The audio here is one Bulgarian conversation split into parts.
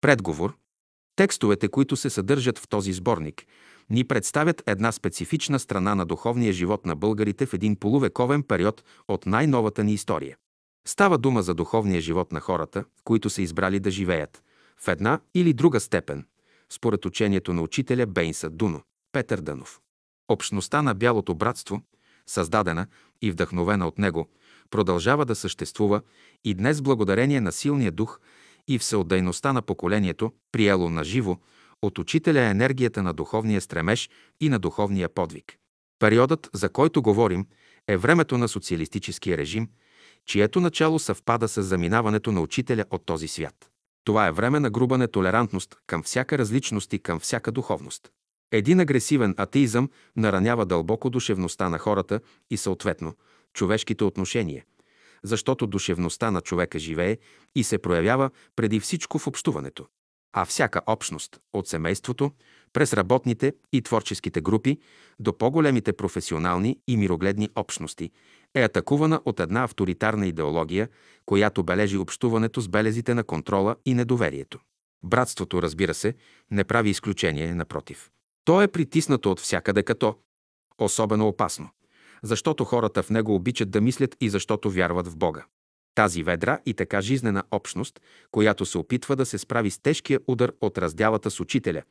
Предговор. Текстовете, които се съдържат в този сборник, ни представят една специфична страна на духовния живот на българите в един полувековен период от най-новата ни история. Става дума за духовния живот на хората, които са избрали да живеят в една или друга степен, според учението на учителя Бейнса Дуно, Петър Дънов. Общността на Бялото братство, създадена и вдъхновена от него, продължава да съществува и днес благодарение на силния дух и всеотдайността на поколението, приело на живо от учителя енергията на духовния стремеж и на духовния подвиг. Периодът, за който говорим, е времето на социалистическия режим, чието начало съвпада с заминаването на учителя от този свят. Това е време на груба нетолерантност към всяка различност и към всяка духовност. Един агресивен атеизъм наранява дълбоко душевността на хората и съответно човешките отношения, защото душевността на човека живее и се проявява преди всичко в общуването. А всяка общност, от семейството, през работните и творческите групи до по-големите професионални и мирогледни общности, е атакувана от една авторитарна идеология, която бележи общуването с белезите на контрола и недоверието. Братството, разбира се, не прави изключение, напротив. То е притиснато от всякъде като особено опасно, защото хората в него обичат да мислят и защото вярват в Бога. Тази ведра и така жизнена общност, която се опитва да се справи с тежкия удар от разделата с учителя,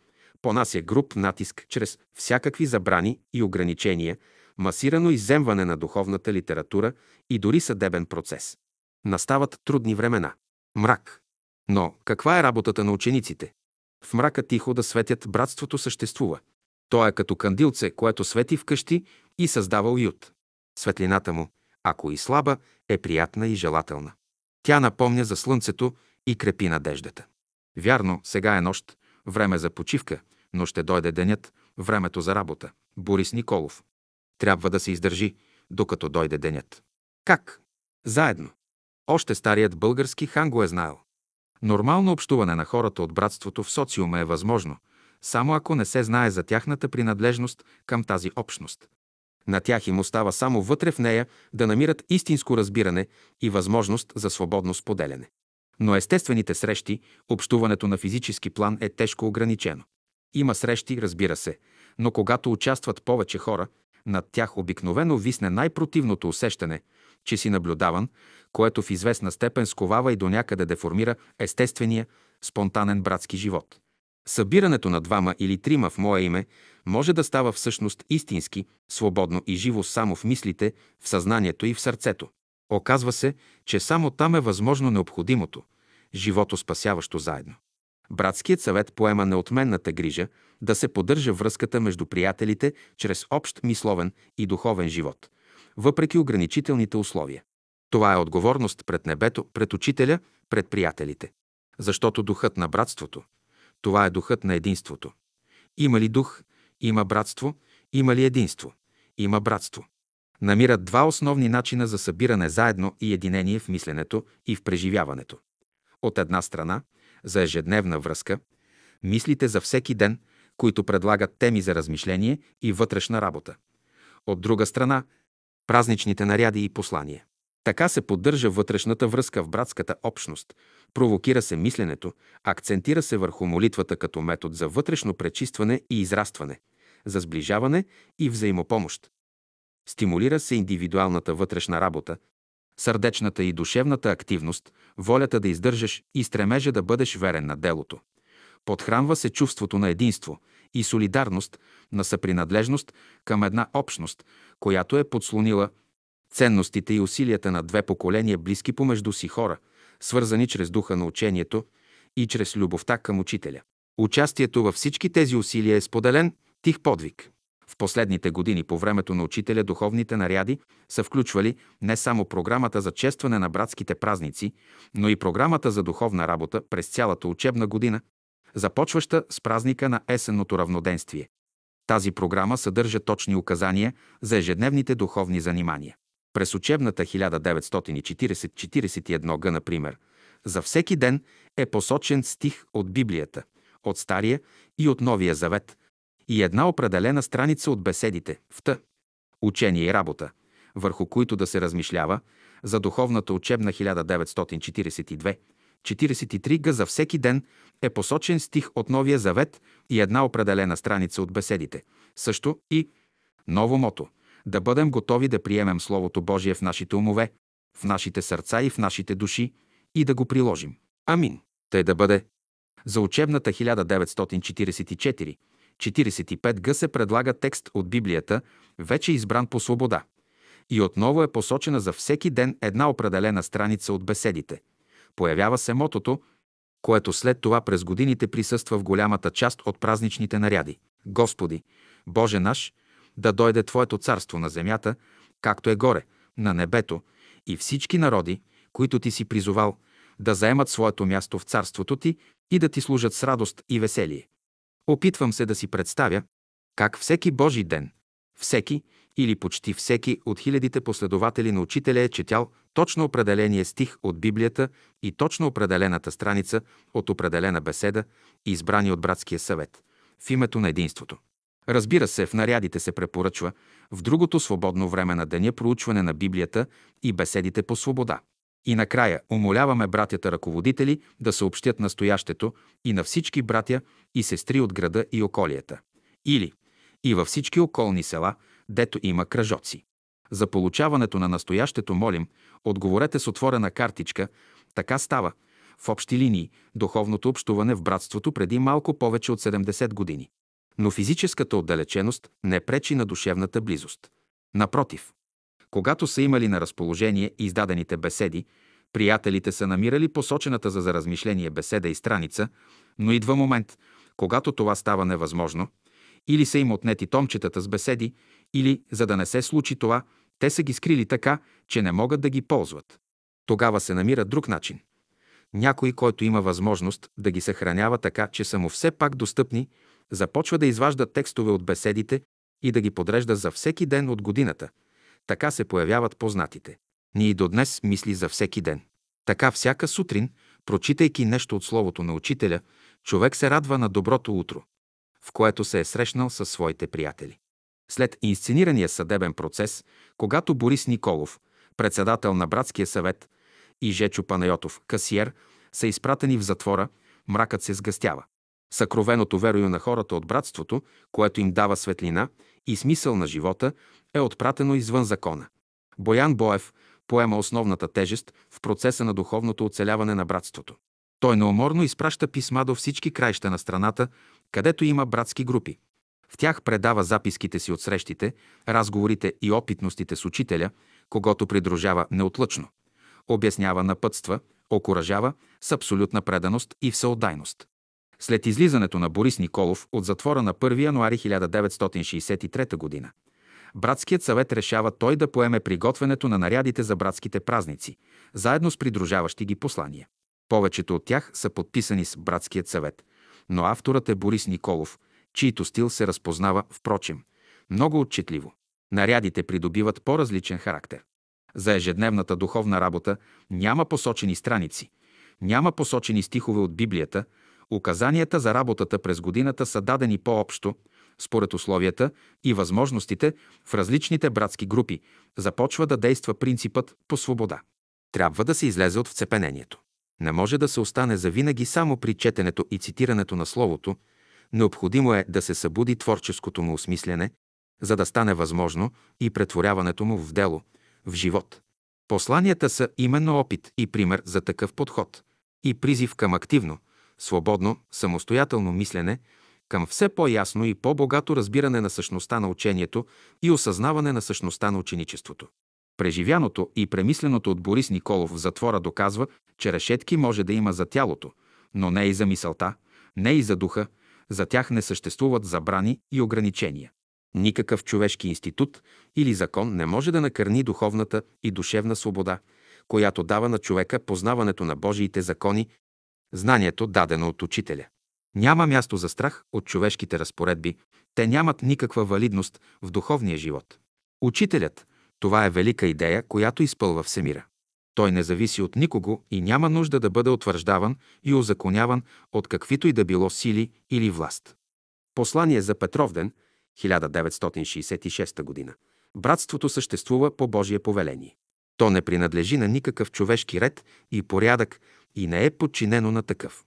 понася груп натиск чрез всякакви забрани и ограничения, масирано иземване на духовната литература и дори съдебен процес. Настават трудни времена. Мрак. Но каква е работата на учениците? В мрака тихо да светят братството съществува. То е като кандилце, което свети вкъщи и създава уют. Светлината му, ако и слаба, е приятна и желателна. Тя напомня за слънцето и крепи надеждата. Вярно, сега е нощ, време за почивка, но ще дойде денят, времето за работа. Борис Николов. Трябва да се издържи, докато дойде денят. Как? Заедно. Още старият български хан го е знаел. Нормално общуване на хората от братството в социума е възможно, само ако не се знае за тяхната принадлежност към тази общност. На тях им остава само вътре в нея да намират истинско разбиране и възможност за свободно споделяне. Но естествените срещи, общуването на физически план е тежко ограничено. Има срещи, разбира се, но когато участват повече хора, над тях обикновено висне най-противното усещане, че си наблюдаван, което в известна степен сковава и до някъде деформира естествения, спонтанен братски живот. Събирането на двама или трима в мое име може да става всъщност истински, свободно и живо само в мислите, в съзнанието и в сърцето. Оказва се, че само там е възможно необходимото, живото спасяващо заедно. Братският съвет поема неотменната грижа да се поддържа връзката между приятелите чрез общ мисловен и духовен живот, въпреки ограничителните условия. Това е отговорност пред небето, пред учителя, пред приятелите. Защото духът на братството, това е духът на единството. Има ли дух, има братство, има ли единство, има братство. Намират два основни начина за събиране заедно и единение в мисленето и в преживяването. От една страна, за ежедневна връзка, мислите за всеки ден, които предлагат теми за размишление и вътрешна работа. От друга страна, празничните наряди и послания. Така се поддържа вътрешната връзка в братската общност, провокира се мисленето, акцентира се върху молитвата като метод за вътрешно пречистване и израстване, за сближаване и взаимопомощ. Стимулира се индивидуалната вътрешна работа, сърдечната и душевната активност, волята да издържаш и стремежа да бъдеш верен на делото. Подхранва се чувството на единство и солидарност, на съпринадлежност към една общност, която е подслонила ценностите и усилията на две поколения близки помежду си хора, свързани чрез духа на учението и чрез любовта към учителя. Участието във всички тези усилия е споделен тих подвиг. В последните години по времето на учителя духовните наряди са включвали не само програмата за честване на братските празници, но и програмата за духовна работа през цялата учебна година, започваща с празника на есенното равноденствие. Тази програма съдържа точни указания за ежедневните духовни занимания. През учебната 1940-41 г, например, за всеки ден е посочен стих от Библията, от Стария и от Новия Завет и една определена страница от беседите в Т. Учение и работа, върху които да се размишлява за духовната учебна 43 г за всеки ден е посочен стих от Новия завет и една определена страница от беседите. Също и ново мото – да бъдем готови да приемем Словото Божие в нашите умове, в нашите сърца и в нашите души и да го приложим. Амин. Тъй да бъде. За учебната 1944-45 г се предлага текст от Библията, вече избран по свобода. И отново е посочена за всеки ден една определена страница от беседите. Появява се мотото, което след това през годините присъства в голямата част от празничните наряди. Господи, Боже наш, да дойде Твоето царство на земята, както е горе, на небето, и всички народи, които Ти си призовал, да заемат своето място в царството Ти и да Ти служат с радост и веселие. Опитвам се да си представя как всеки Божий ден, всеки или почти всеки от хилядите последователи на учителя е четял точно определения стих от Библията и точно определената страница от определена беседа, избрани от братския съвет, в името на единството. Разбира се, в нарядите се препоръчва в другото свободно време на деня проучване на Библията и беседите по свобода. И накрая умоляваме братята ръководители да съобщят настоящето и на всички братя и сестри от града и околията. Или и във всички околни села, дето има кръжоци. За получаването на настоящето молим, отговорете с отворена картичка, така става, в общи линии, духовното общуване в братството преди малко повече от 70 години. Но физическата отдалеченост не пречи на душевната близост. Напротив, когато са имали на разположение издадените беседи, приятелите са намирали посочената за размишление беседа и страница, но идва момент, когато това става невъзможно, или са им отнети томчетата с беседи, или, за да не се случи това, те са ги скрили така, че не могат да ги ползват. Тогава се намира друг начин. Някой, който има възможност да ги съхранява така, че са му все пак достъпни, започва да изважда текстове от беседите и да ги подрежда за всеки ден от годината. Така се появяват познатите. Ние до днес мисли за всеки ден. Така всяка сутрин, прочитайки нещо от Словото на Учителя, човек се радва на доброто утро, в което се е срещнал със своите приятели. След инсценирания съдебен процес, когато Борис Николов, председател на Братския съвет, и Жечо Панайотов, касиер, са изпратени в затвора, мракът се сгъстява. Съкровеното верою на хората от братството, което им дава светлина и смисъл на живота, е отпратено извън закона. Боян Боев поема основната тежест в процеса на духовното оцеляване на братството. Той неуморно изпраща писма до всички краища на страната, където има братски групи. В тях предава записките си от срещите, разговорите и опитностите с учителя, когато придружава неотлъчно. Обяснява напътства, окоръжава с абсолютна преданост и всеотдайност. След излизането на Борис Николов от затвора на 1 януари 1963 г., Братският съвет решава той да поеме приготвянето на нарядите за братските празници, заедно с придружаващи ги послания. Повечето от тях са подписани с Братският съвет, но авторът е Борис Николов, чийто стил се разпознава, впрочем, много отчетливо. Нарядите придобиват по-различен характер. За ежедневната духовна работа няма посочени страници, няма посочени стихове от Библията, указанията за работата през годината са дадени по-общо, според условията и възможностите в различните братски групи, започва да действа принципът по свобода. Трябва да се излезе от вцепенението. Не може да се остане завинаги само при четенето и цитирането на Словото, необходимо е да се събуди творческото му осмислене, за да стане възможно и претворяването му в дело, в живот. Посланията са именно опит и пример за такъв подход и призив към активно, свободно, самостоятелно мислене, към все по-ясно и по-богато разбиране на същността на учението и осъзнаване на същността на ученичеството. Преживяното и премисленото от Борис Николов в затвора доказва, че решетки може да има за тялото, но не и за мисълта, не и за духа, за тях не съществуват забрани и ограничения. Никакъв човешки институт или закон не може да накърни духовната и душевна свобода, която дава на човека познаването на Божиите закони, знанието дадено от учителя. Няма място за страх от човешките разпоредби, те нямат никаква валидност в духовния живот. Учителят – това е велика идея, която изпълва всемира. Той не зависи от никого и няма нужда да бъде утвърждаван и озаконяван от каквито и да било сили или власт. Послание за Петровден, 1966 г. Братството съществува по Божие повеление. То не принадлежи на никакъв човешки ред и порядък и не е подчинено на такъв.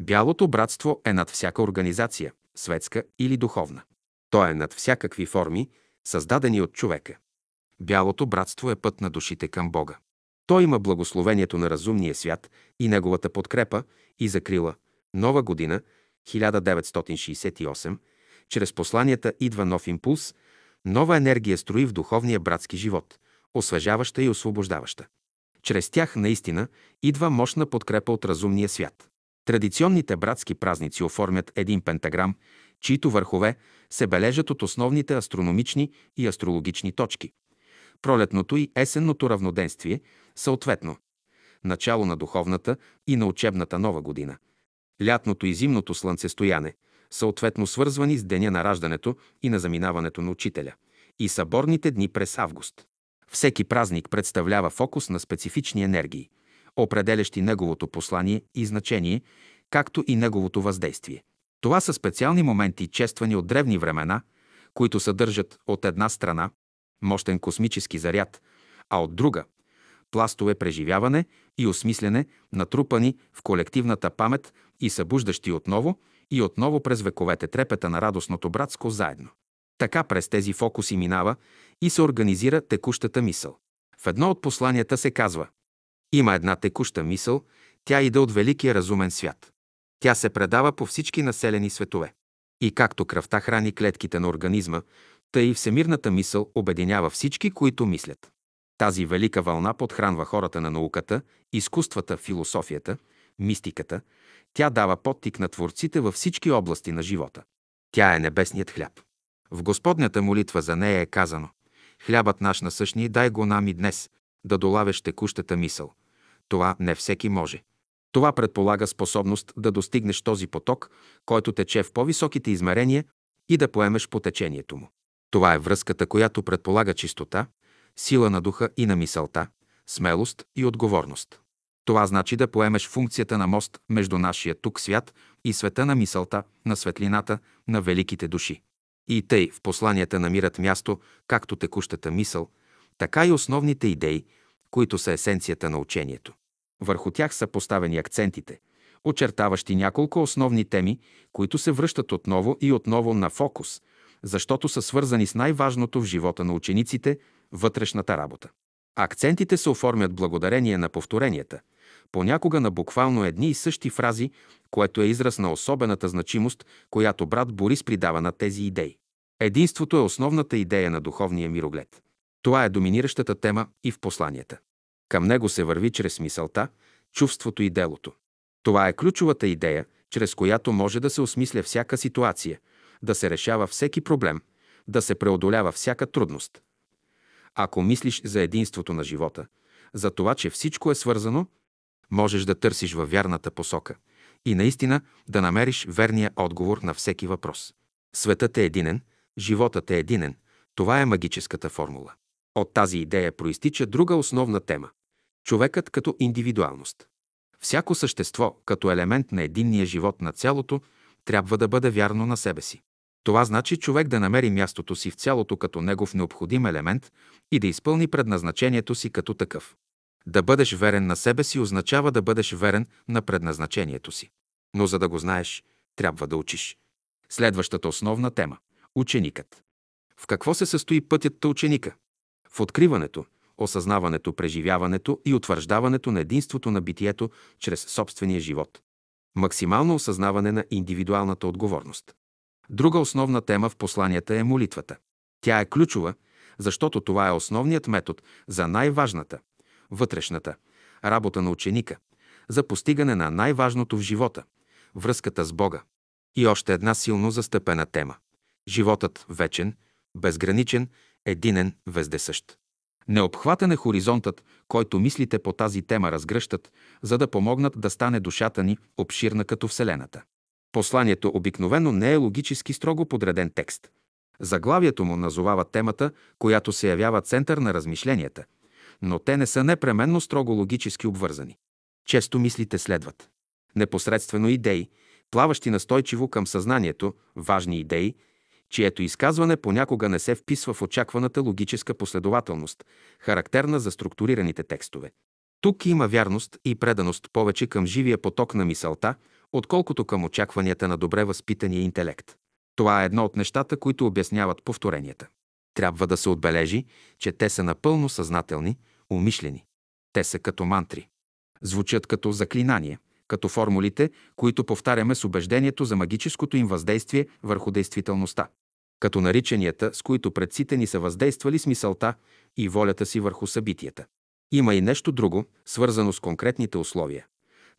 Бялото братство е над всяка организация, светска или духовна. То е над всякакви форми, създадени от човека. Бялото братство е път на душите към Бога. Той има благословението на разумния свят и неговата подкрепа и закрила. Нова година, 1968, чрез посланията идва нов импулс, нова енергия строи в духовния братски живот, освежаваща и освобождаваща. Чрез тях наистина идва мощна подкрепа от разумния свят. Традиционните братски празници оформят един пентаграм, чието върхове се бележат от основните астрономични и астрологични точки. Пролетното и есенното равноденствие, съответно. Начало на духовната и на учебната нова година. Лятното и зимното слънцестояне, съответно свързвани с деня на раждането и на заминаването на учителя. И съборните дни през август. Всеки празник представлява фокус на специфични енергии, определящи неговото послание и значение, както и неговото въздействие. Това са специални моменти, чествани от древни времена, които съдържат от една страна мощен космически заряд, а от друга пластове преживяване и осмислене, натрупани в колективната памет и събуждащи отново и отново през вековете трепета на радостното братско заедно. Така през тези фокуси минава и се организира текущата мисъл. В едно от посланията се казва Има една текуща мисъл, тя иде от великия разумен свят. Тя се предава по всички населени светове. И както кръвта храни клетките на организма, тъй и всемирната мисъл обединява всички, които мислят. Тази велика вълна подхранва хората на науката, изкуствата, философията, мистиката. Тя дава подтик на творците във всички области на живота. Тя е небесният хляб. В Господнята молитва за нея е казано «Хлябът наш насъщни, дай го нам и днес, да долавеш текущата мисъл. Това не всеки може. Това предполага способност да достигнеш този поток, който тече в по-високите измерения и да поемеш по течението му. Това е връзката, която предполага чистота, сила на духа и на мисълта, смелост и отговорност. Това значи да поемеш функцията на мост между нашия тук свят и света на мисълта, на светлината, на великите души. И тъй в посланията намират място както текущата мисъл, така и основните идеи, които са есенцията на учението. Върху тях са поставени акцентите, очертаващи няколко основни теми, които се връщат отново и отново на фокус, защото са свързани с най-важното в живота на учениците – вътрешната работа. Акцентите се оформят благодарение на повторенията, понякога на буквално едни и същи фрази, което е израз на особената значимост, която брат Борис придава на тези идеи. Единството е основната идея на духовния мироглед. Това е доминиращата тема и в посланията. Към него се върви чрез мисълта, чувството и делото. Това е ключовата идея, чрез която може да се осмисля всяка ситуация, да се решава всеки проблем, да се преодолява всяка трудност. Ако мислиш за единството на живота, за това, че всичко е свързано, можеш да търсиш във вярната посока и наистина да намериш верния отговор на всеки въпрос. Светът е единен, животът е единен. Това е магическата формула. От тази идея проистича друга основна тема – човекът като индивидуалност. Всяко същество, като елемент на единния живот на цялото, трябва да бъде вярно на себе си. Това значи човек да намери мястото си в цялото като негов необходим елемент и да изпълни предназначението си като такъв. Да бъдеш верен на себе си означава да бъдеш верен на предназначението си. Но за да го знаеш, трябва да учиш. Следващата основна тема – ученикът. В какво се състои пътят на ученика? В откриването, осъзнаването, преживяването и утвърждаването на единството на битието чрез собствения живот. Максимално осъзнаване на индивидуалната отговорност. Друга основна тема в посланията е молитвата. Тя е ключова, защото това е основният метод за най-важната, вътрешната, работа на ученика, за постигане на най-важното в живота – връзката с Бога. И още една силно застъпена тема – животът вечен, безграничен, единен, вездесъщ. Необхватен е хоризонтът, който мислите по тази тема разгръщат, за да помогнат да стане душата ни обширна като Вселената. Посланието обикновено не е логически строго подреден текст. Заглавието му назовава темата, която се явява център на размишленията, но те не са непременно строго логически обвързани. Често мислите следват. Непосредствено идеи, плаващи настойчиво към съзнанието, важни идеи, чието изказване понякога не се вписва в очакваната логическа последователност, характерна за структурираните текстове. Тук има вярност и преданост повече към живия поток на мисълта, отколкото към очакванията на добре възпитания интелект. Това е едно от нещата, които обясняват повторенията. Трябва да се отбележи, че те са напълно съзнателни, умишлени. Те са като мантри. Звучат като заклинание, като формулите, които повтаряме с убеждението за магическото им въздействие върху действителността. Като наричанията, с които предците ни са въздействали с мисълта и волята си върху събитията. Има и нещо друго, свързано с конкретните условия.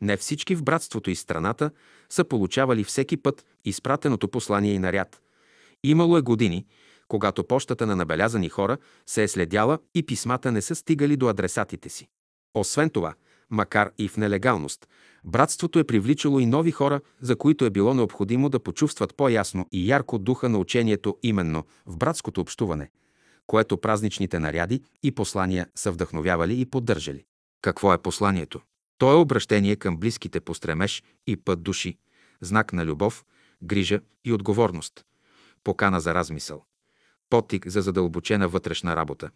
Не всички в братството и страната са получавали всеки път изпратеното послание и наряд. Имало е години, когато пощата на набелязани хора се е следяла и писмата не са стигали до адресатите си. Освен това, макар и в нелегалност, братството е привличало и нови хора, за които е било необходимо да почувстват по-ясно и ярко духа на учението именно в братското общуване, което празничните наряди и послания са вдъхновявали и поддържали. Какво е посланието? То е обращение към близките по стремеж и път души, знак на любов, грижа и отговорност, покана за размисъл, потик за задълбочена вътрешна работа,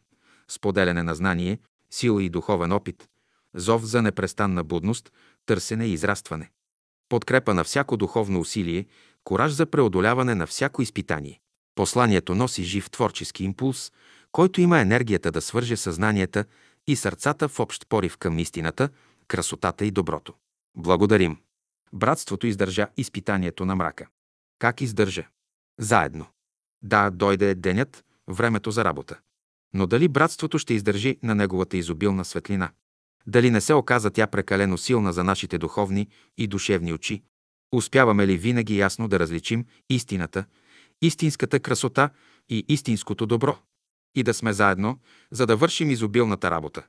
споделяне на знание, сила и духовен опит, зов за непрестанна будност, търсене и израстване, подкрепа на всяко духовно усилие, кораж за преодоляване на всяко изпитание. Посланието носи жив творчески импулс, който има енергията да свърже съзнанията и сърцата в общ порив към истината, красотата и доброто. Благодарим! Братството издържа изпитанието на мрака. Как издържа? Заедно. Да, дойде денят, времето за работа. Но дали братството ще издържи на неговата изобилна светлина? Дали не се оказа тя прекалено силна за нашите духовни и душевни очи? Успяваме ли винаги ясно да различим истината, истинската красота и истинското добро? И да сме заедно, за да вършим изобилната работа?